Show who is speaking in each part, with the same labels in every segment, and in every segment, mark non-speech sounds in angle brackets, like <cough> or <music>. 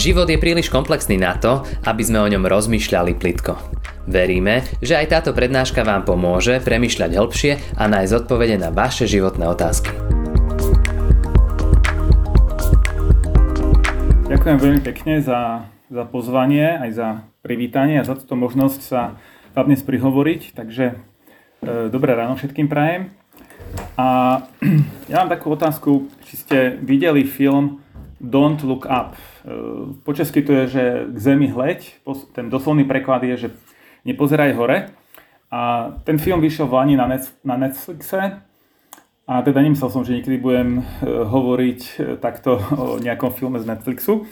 Speaker 1: Život je príliš komplexný na to, aby sme o ňom rozmýšľali plitko. Veríme, že aj táto prednáška vám pomôže premyšľať hĺbšie a nájsť odpovede na vaše životné otázky.
Speaker 2: Ďakujem veľmi pekne za, za pozvanie, aj za privítanie a za túto možnosť sa vám dnes prihovoriť. Takže e, dobré ráno všetkým prajem. A <clears throat> ja mám takú otázku, či ste videli film Don't Look Up. E, po česky to je, že k zemi hleď, ten doslovný preklad je, že nepozeraj hore. A ten film vyšiel v Lani na, Netflixe a teda nemyslel som, že niekedy budem e, hovoriť e, takto o nejakom filme z Netflixu.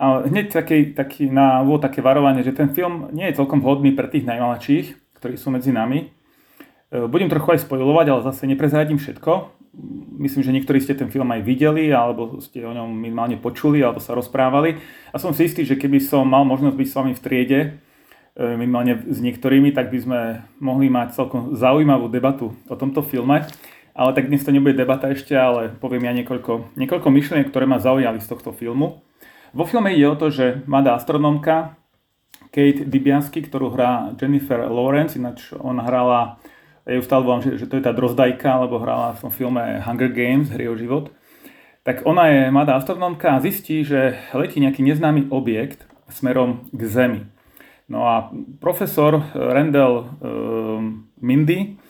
Speaker 2: A hneď taký, taký na úvod také varovanie, že ten film nie je celkom vhodný pre tých najmladších, ktorí sú medzi nami. Budem trochu aj spojovať, ale zase neprezradím všetko. Myslím, že niektorí ste ten film aj videli, alebo ste o ňom minimálne počuli, alebo sa rozprávali. A som si istý, že keby som mal možnosť byť s vami v triede, minimálne s niektorými, tak by sme mohli mať celkom zaujímavú debatu o tomto filme. Ale tak dnes to nebude debata ešte, ale poviem ja niekoľko, niekoľko myšlieniek, ktoré ma zaujali z tohto filmu. Vo filme ide o to, že mladá astronómka Kate Dibiansky, ktorú hrá Jennifer Lawrence, ináč ona hrala, ju stále volám, že, že to je tá drozdajka, lebo hrala v tom filme Hunger Games, hry o život. Tak ona je mladá astronómka a zistí, že letí nejaký neznámy objekt smerom k Zemi. No a profesor Randall um, Mindy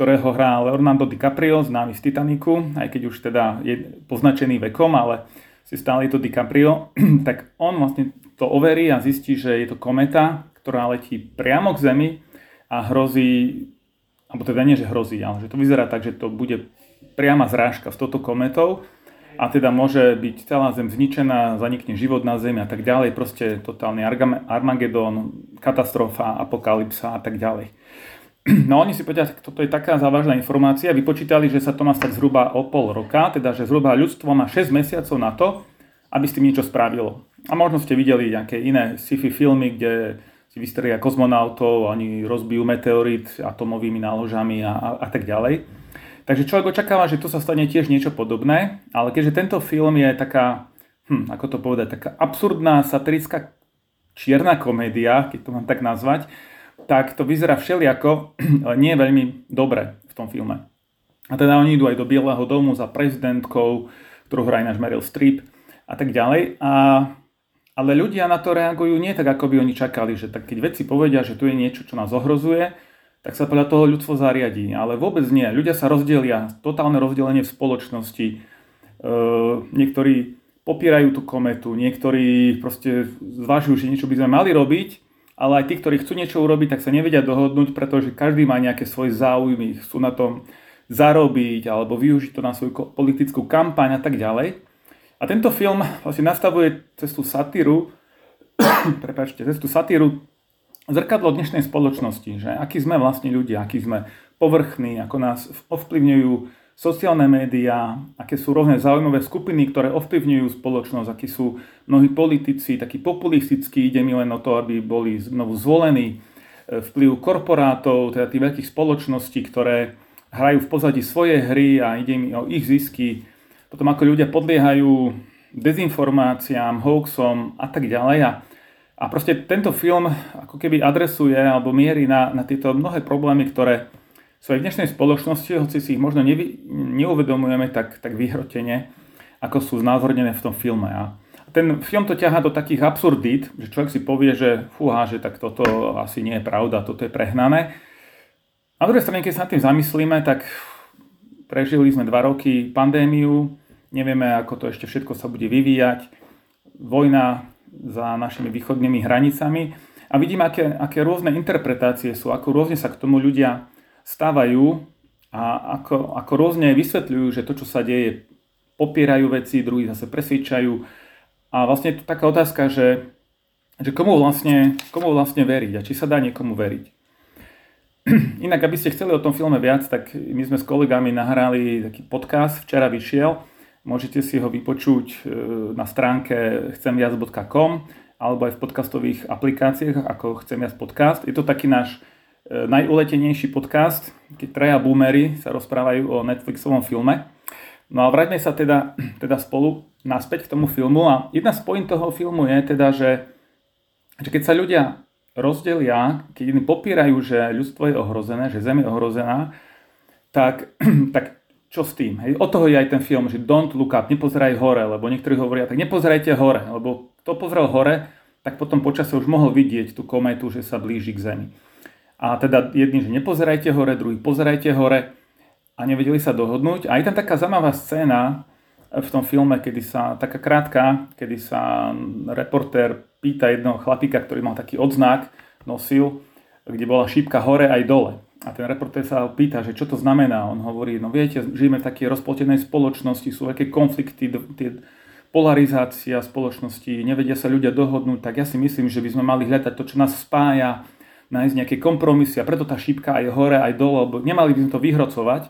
Speaker 2: ktorého hrá Leonardo DiCaprio, známy z Titaniku, aj keď už teda je poznačený vekom, ale si stále je to DiCaprio, <clears throat> tak on vlastne to overí a zistí, že je to kometa, ktorá letí priamo k Zemi a hrozí, alebo teda nie, že hrozí, ale že to vyzerá tak, že to bude priama zrážka s touto kometou a teda môže byť celá Zem zničená, zanikne život na Zemi a tak ďalej, proste totálny Armagedon, katastrofa, apokalypsa a tak ďalej. <clears throat> No oni si povedali, že toto je taká závažná informácia, vypočítali, že sa to má stať zhruba o pol roka, teda že zhruba ľudstvo má 6 mesiacov na to, aby s tým niečo spravilo. A možno ste videli nejaké iné sci-fi filmy, kde si vystrelia kozmonautov, oni rozbijú meteorit atomovými náložami a, a, a tak ďalej. Takže človek očakáva, že tu sa stane tiež niečo podobné, ale keďže tento film je taká, hm, ako to povedať, taká absurdná satirická čierna komédia, keď to mám tak nazvať, tak to vyzerá všeliako, <clears throat> nie veľmi dobre v tom filme. A teda oni idú aj do Bieleho domu za prezidentkou, ktorú hrá náš Meryl Streep a tak ďalej. A, ale ľudia na to reagujú nie tak, ako by oni čakali, že tak keď vedci povedia, že tu je niečo, čo nás ohrozuje, tak sa podľa toho ľudstvo zariadí. Ale vôbec nie. Ľudia sa rozdelia, totálne rozdelenie v spoločnosti. E, niektorí popierajú tú kometu, niektorí proste zvažujú, že niečo by sme mali robiť, ale aj tí, ktorí chcú niečo urobiť, tak sa nevedia dohodnúť, pretože každý má nejaké svoje záujmy, chcú na tom zarobiť alebo využiť to na svoju politickú kampaň a tak ďalej. A tento film vlastne nastavuje cestu satíru, <coughs> prepáčte, cestu satíru zrkadlo dnešnej spoločnosti, že akí sme vlastne ľudia, akí sme povrchní, ako nás ovplyvňujú sociálne médiá, aké sú rôzne zaujímavé skupiny, ktoré ovplyvňujú spoločnosť, akí sú mnohí politici, takí populistickí, ide mi len o to, aby boli znovu zvolení, e, vplyv korporátov, teda tých veľkých spoločností, ktoré hrajú v pozadí svoje hry a ide mi o ich zisky, potom ako ľudia podliehajú dezinformáciám, hoaxom a tak ďalej. A, a proste tento film ako keby adresuje alebo mierí na, na tieto mnohé problémy, ktoré sú aj v dnešnej spoločnosti, hoci si ich možno nevy, neuvedomujeme tak, tak vyhrotene, ako sú znázornené v tom filme. A ten film to ťaha do takých absurdít, že človek si povie, že fúha, že tak toto asi nie je pravda, toto je prehnané. Na druhej strane, keď sa nad tým zamyslíme, tak prežili sme dva roky pandémiu, nevieme, ako to ešte všetko sa bude vyvíjať, vojna za našimi východnými hranicami a vidíme, aké, aké rôzne interpretácie sú, ako rôzne sa k tomu ľudia stávajú a ako, ako rôzne vysvetľujú, že to, čo sa deje, popierajú veci, druhí zase presvedčajú. A vlastne je to taká otázka, že, že komu, vlastne, komu vlastne veriť a či sa dá niekomu veriť. <clears throat> Inak, aby ste chceli o tom filme viac, tak my sme s kolegami nahrali taký podcast, včera vyšiel. Môžete si ho vypočuť e, na stránke chcemviac.com alebo aj v podcastových aplikáciách ako Chcem viac podcast. Je to taký náš E, najuletenejší podcast, keď traja boomery sa rozprávajú o Netflixovom filme. No a vráťme sa teda, <clears throat> teda spolu naspäť k tomu filmu a jedna z point toho filmu je teda, že, že keď sa ľudia rozdelia, keď jedni popierajú, že ľudstvo je ohrozené, že Zem je ohrozená, tak, <clears throat> tak čo s tým? Hej? O toho je aj ten film, že don't look up, nepozeraj hore, lebo niektorí hovoria, tak nepozerajte hore, lebo kto pozrel hore, tak potom počasie už mohol vidieť tú kometu, že sa blíži k Zemi. A teda jedni, že nepozerajte hore, druhý pozerajte hore a nevedeli sa dohodnúť. A je tam taká zaujímavá scéna v tom filme, kedy sa, taká krátka, kedy sa reportér pýta jedného chlapíka, ktorý mal taký odznak, nosil, kde bola šípka hore aj dole. A ten reportér sa pýta, že čo to znamená. On hovorí, no viete, žijeme v takej rozpoltenej spoločnosti, sú veľké konflikty, tie polarizácia spoločnosti, nevedia sa ľudia dohodnúť, tak ja si myslím, že by sme mali hľadať to, čo nás spája, nájsť nejaké kompromisy a preto tá šípka aj hore, aj dole, lebo nemali by sme to vyhrocovať.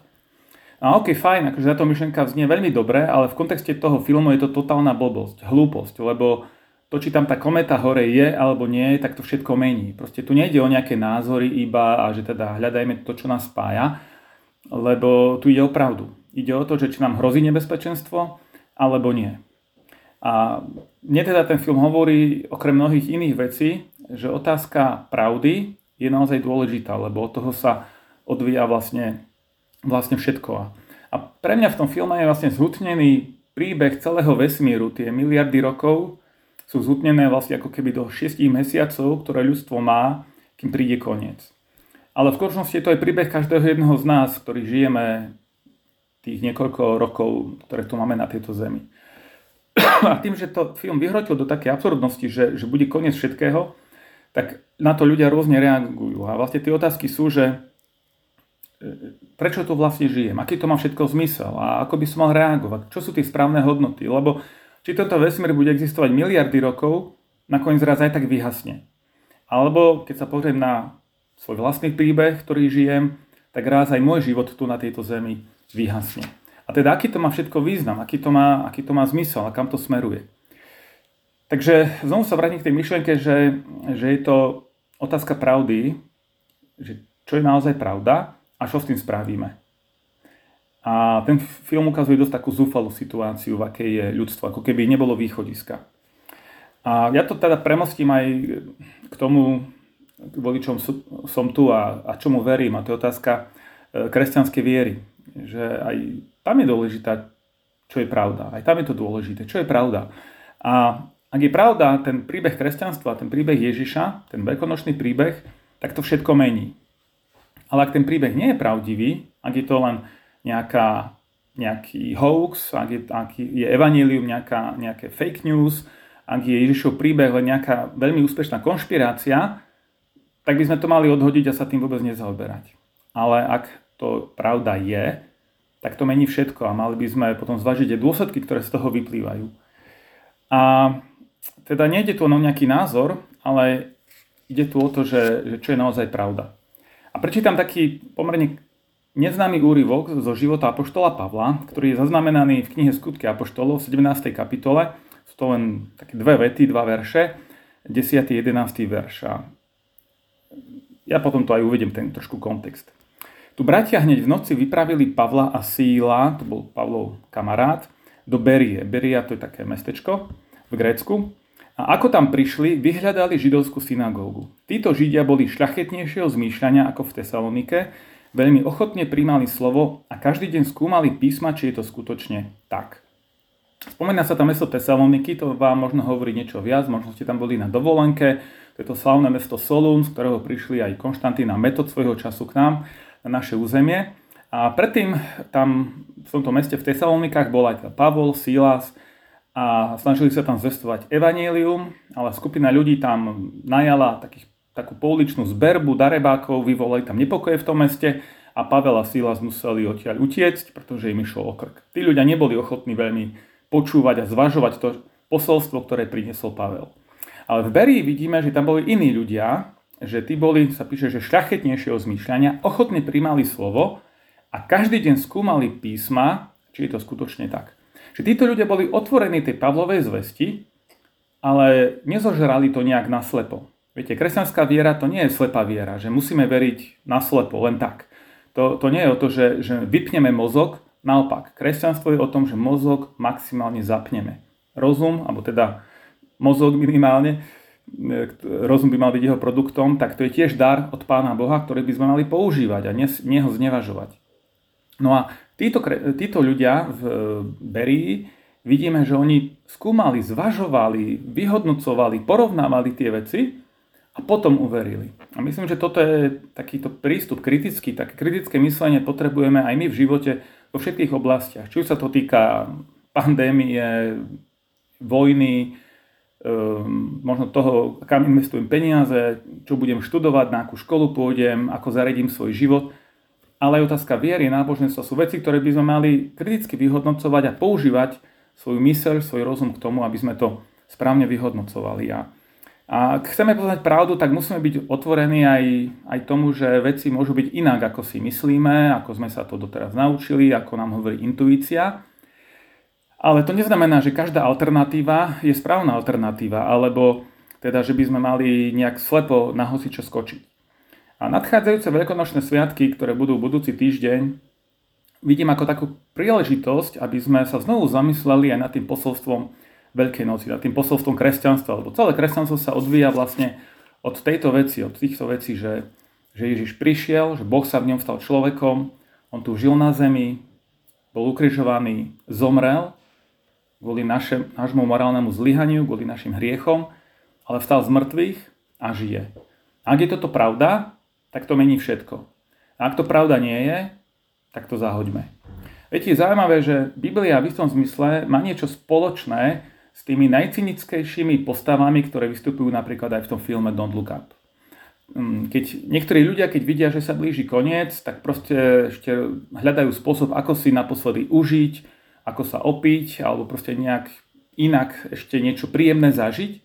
Speaker 2: A ok, fajn, akože táto myšlenka znie veľmi dobre, ale v kontexte toho filmu je to totálna blbosť, hlúposť, lebo to, či tam tá kometa hore je alebo nie, tak to všetko mení. Proste tu nejde o nejaké názory iba a že teda hľadajme to, čo nás spája, lebo tu ide o pravdu. Ide o to, že či nám hrozí nebezpečenstvo alebo nie. A mne teda ten film hovorí, okrem mnohých iných vecí, že otázka pravdy je naozaj dôležitá, lebo od toho sa odvíja vlastne, vlastne všetko. A pre mňa v tom filme je vlastne zhutnený príbeh celého vesmíru, tie miliardy rokov, sú zhutnené vlastne ako keby do 6 mesiacov, ktoré ľudstvo má, kým príde koniec. Ale v skutočnosti je to aj príbeh každého jedného z nás, ktorí žijeme tých niekoľko rokov, ktoré tu máme na tejto zemi. A tým, že to film vyhrotil do také absurdnosti, že, že bude koniec všetkého, tak na to ľudia rôzne reagujú. A vlastne tie otázky sú, že e, prečo tu vlastne žijem, aký to má všetko zmysel a ako by som mal reagovať, čo sú tie správne hodnoty, lebo či tento vesmír bude existovať miliardy rokov, nakoniec raz aj tak vyhasne. Alebo keď sa pozriem na svoj vlastný príbeh, ktorý žijem, tak raz aj môj život tu na tejto zemi vyhasne. A teda aký to má všetko význam, aký to má, aký to má zmysel a kam to smeruje. Takže znovu sa vrátim k tej myšlienke, že, že je to otázka pravdy, že čo je naozaj pravda a čo s tým spravíme. A ten film ukazuje dosť takú zúfalú situáciu, v akej je ľudstvo, ako keby nebolo východiska. A ja to teda premostím aj k tomu, kvôli čom som tu a, a čomu verím. A to je otázka e, kresťanskej viery. Že aj tam je dôležitá, čo je pravda. Aj tam je to dôležité, čo je pravda. A ak je pravda ten príbeh kresťanstva, ten príbeh Ježiša, ten veľkonočný príbeh, tak to všetko mení. Ale ak ten príbeh nie je pravdivý, ak je to len nejaká, nejaký hoax, ak je, ak je evanílium nejaká, nejaké fake news, ak je Ježišov príbeh len nejaká veľmi úspešná konšpirácia, tak by sme to mali odhodiť a sa tým vôbec nezaoberať. Ale ak to pravda je, tak to mení všetko a mali by sme potom zvažiť aj dôsledky, ktoré z toho vyplývajú. A teda nejde tu o nejaký názor, ale ide tu o to, že, že čo je naozaj pravda. A prečítam taký pomerne Neznámy úryvok zo života Apoštola Pavla, ktorý je zaznamenaný v knihe Skutky Apoštolov v 17. kapitole, sú to len také dve vety, dva verše, 10. a 11. verš. A ja potom to aj uvedem ten trošku kontext. Tu bratia hneď v noci vypravili Pavla a Síla, to bol Pavlov kamarát, do Berie. Beria to je také mestečko v Grécku. A ako tam prišli, vyhľadali židovskú synagógu. Títo židia boli šľachetnejšieho zmýšľania ako v Tesalonike, veľmi ochotne príjmali slovo a každý deň skúmali písma, či je to skutočne tak. Spomína sa tam mesto Tesaloniky, to vám možno hovorí niečo viac, možno ste tam boli na dovolenke, to je to slavné mesto Solún, z ktorého prišli aj Konštantín a Metod svojho času k nám, na naše územie. A predtým tam v tomto meste v Tesalonikách bol aj Pavol, Silas a snažili sa tam zvestovať evanílium, ale skupina ľudí tam najala takých takú pouličnú zberbu darebákov, vyvolali tam nepokoje v tom meste a Pavel a Silas museli odtiaľ utiecť, pretože im išlo o krk. Tí ľudia neboli ochotní veľmi počúvať a zvažovať to posolstvo, ktoré priniesol Pavel. Ale v Berii vidíme, že tam boli iní ľudia, že tí boli, sa píše, že šľachetnejšieho zmýšľania, ochotne primali slovo a každý deň skúmali písma, či je to skutočne tak. Že títo ľudia boli otvorení tej Pavlovej zvesti, ale nezožrali to nejak naslepo. Viete, kresťanská viera to nie je slepá viera, že musíme veriť naslepo, len tak. To, to nie je o to, že, že vypneme mozog Naopak, kresťanstvo je o tom, že mozog maximálne zapneme. Rozum, alebo teda mozog minimálne, e, rozum by mal byť jeho produktom, tak to je tiež dar od Pána Boha, ktorý by sme mali používať a neho znevažovať. No a títo, títo ľudia v e, Berii vidíme, že oni skúmali, zvažovali, vyhodnocovali, porovnávali tie veci a potom uverili. A myslím, že toto je takýto prístup kritický, také kritické myslenie potrebujeme aj my v živote vo všetkých oblastiach. Či už sa to týka pandémie, vojny, ehm, možno toho, kam investujem peniaze, čo budem študovať, na akú školu pôjdem, ako zaredím svoj život. Ale aj otázka viery, náboženstva sú veci, ktoré by sme mali kriticky vyhodnocovať a používať svoju myseľ, svoj rozum k tomu, aby sme to správne vyhodnocovali. A, a ak chceme poznať pravdu, tak musíme byť otvorení aj, aj tomu, že veci môžu byť inak, ako si myslíme, ako sme sa to doteraz naučili, ako nám hovorí intuícia. Ale to neznamená, že každá alternatíva je správna alternatíva, alebo teda, že by sme mali nejak slepo na hocičo skočiť. A nadchádzajúce veľkonočné sviatky, ktoré budú budúci týždeň, vidím ako takú príležitosť, aby sme sa znovu zamysleli aj nad tým posolstvom Veľkej noci, nad tým posolstvom kresťanstva, lebo celé kresťanstvo sa odvíja vlastne od tejto veci, od týchto vecí, že, že Ježiš prišiel, že Boh sa v ňom stal človekom, on tu žil na zemi, bol ukrižovaný, zomrel kvôli naše, nášmu morálnemu zlyhaniu, kvôli našim hriechom, ale vstal z mŕtvych a žije. Ak je toto pravda, tak to mení všetko. A ak to pravda nie je, tak to zahoďme. Viete, je zaujímavé, že Biblia v istom zmysle má niečo spoločné s tými najcynickejšími postavami, ktoré vystupujú napríklad aj v tom filme Don't Look Up. Mm, keď niektorí ľudia, keď vidia, že sa blíži koniec, tak proste ešte hľadajú spôsob, ako si naposledy užiť, ako sa opiť, alebo proste nejak inak ešte niečo príjemné zažiť.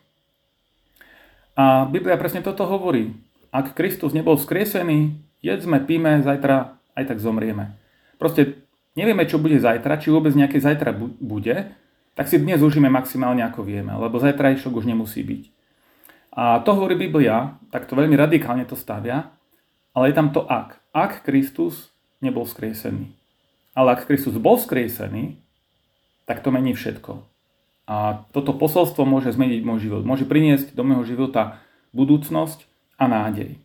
Speaker 2: A Biblia presne toto hovorí. Ak Kristus nebol skriesený, jedzme, píme, zajtra aj tak zomrieme. Proste nevieme, čo bude zajtra, či vôbec nejaké zajtra bude, tak si dnes užíme maximálne ako vieme, lebo zajtrajšok už nemusí byť. A to hovorí Biblia, tak to veľmi radikálne to stavia, ale je tam to ak. Ak Kristus nebol skriesený. Ale ak Kristus bol skriesený, tak to mení všetko. A toto posolstvo môže zmeniť môj život. Môže priniesť do môjho života budúcnosť a nádej.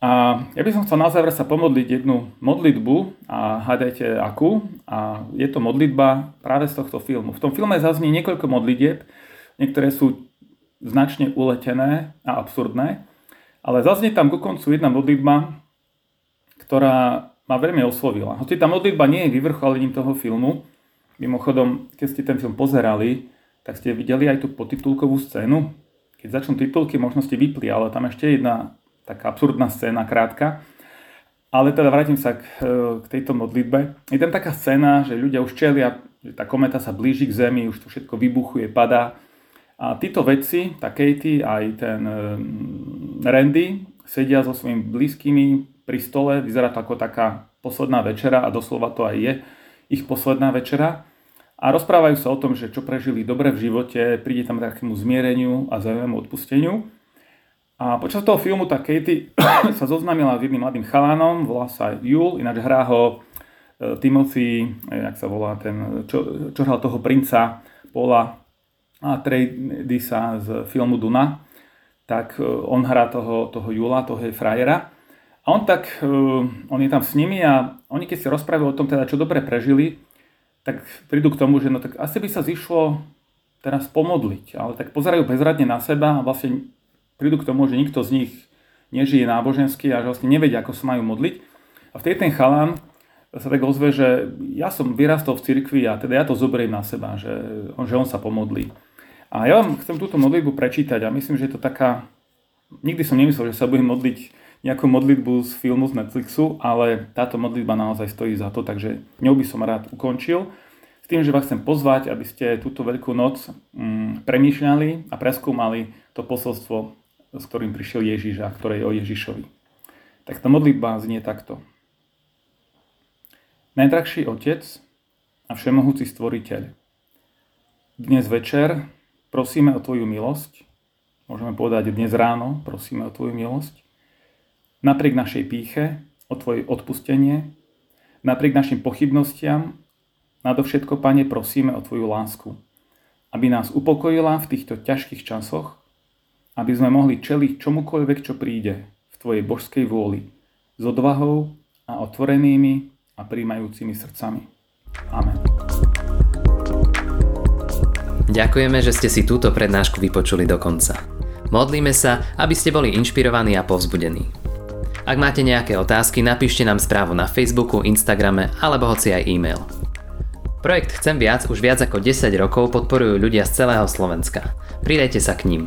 Speaker 2: A ja by som chcel na záver sa pomodliť jednu modlitbu a hádajte akú. A je to modlitba práve z tohto filmu. V tom filme zaznie niekoľko modlitieb, niektoré sú značne uletené a absurdné, ale zaznie tam ku koncu jedna modlitba, ktorá ma veľmi oslovila. Hoci tá modlitba nie je vyvrcholením toho filmu, mimochodom, keď ste ten film pozerali, tak ste videli aj tú potitulkovú scénu. Keď začnú titulky, možno ste vypli, ale tam ešte jedna taká absurdná scéna, krátka. Ale teda vrátim sa k, k tejto modlitbe. Je tam taká scéna, že ľudia už čelia, že tá kometa sa blíži k Zemi, už to všetko vybuchuje, padá. A títo vedci, tá Katie aj ten Randy, sedia so svojimi blízkymi pri stole, vyzerá to ako taká posledná večera a doslova to aj je ich posledná večera. A rozprávajú sa o tom, že čo prežili dobre v živote, príde tam takému zmiereniu a zaujímavému odpusteniu. A počas toho filmu tá Katie <coughs> sa zoznámila s jedným mladým chalánom, volá sa Jul, ináč hrá ho e, Timothy, e, jak sa volá ten, čo, čo hral toho princa Paula Atreidisa z filmu Duna, tak e, on hrá toho, toho Jula, toho je frajera. A on tak, on je tam s nimi a oni keď si rozprávajú o tom, teda, čo dobre prežili, tak prídu k tomu, že no tak asi by sa zišlo teraz pomodliť, ale tak pozerajú bezradne na seba a vlastne prídu k tomu, že nikto z nich nežije nábožensky a že vlastne nevedia, ako sa majú modliť. A vtedy ten chalán sa tak ozve, že ja som vyrastol v cirkvi a teda ja to zoberiem na seba, že že on sa pomodlí. A ja vám chcem túto modlitbu prečítať a myslím, že je to taká... Nikdy som nemyslel, že sa budem modliť nejakú modlitbu z filmu z Netflixu, ale táto modlitba naozaj stojí za to, takže ňou by som rád ukončil. S tým, že vás chcem pozvať, aby ste túto veľkú noc mm, premýšľali a preskúmali to posolstvo s ktorým prišiel Ježiš a ktoré je o Ježišovi. Tak tá modlitba znie takto. Najdrahší Otec a Všemohúci Stvoriteľ, dnes večer prosíme o Tvoju milosť, môžeme povedať dnes ráno prosíme o Tvoju milosť, napriek našej píche, o Tvoje odpustenie, Napriek našim pochybnostiam, nadovšetko, Pane, prosíme o Tvoju lásku, aby nás upokojila v týchto ťažkých časoch, aby sme mohli čeliť čomukoľvek, čo príde v Tvojej božskej vôli, s odvahou a otvorenými a príjmajúcimi srdcami. Amen.
Speaker 1: Ďakujeme, že ste si túto prednášku vypočuli do konca. Modlíme sa, aby ste boli inšpirovaní a povzbudení. Ak máte nejaké otázky, napíšte nám správu na Facebooku, Instagrame alebo hoci aj e-mail. Projekt Chcem viac už viac ako 10 rokov podporujú ľudia z celého Slovenska. Pridajte sa k ním.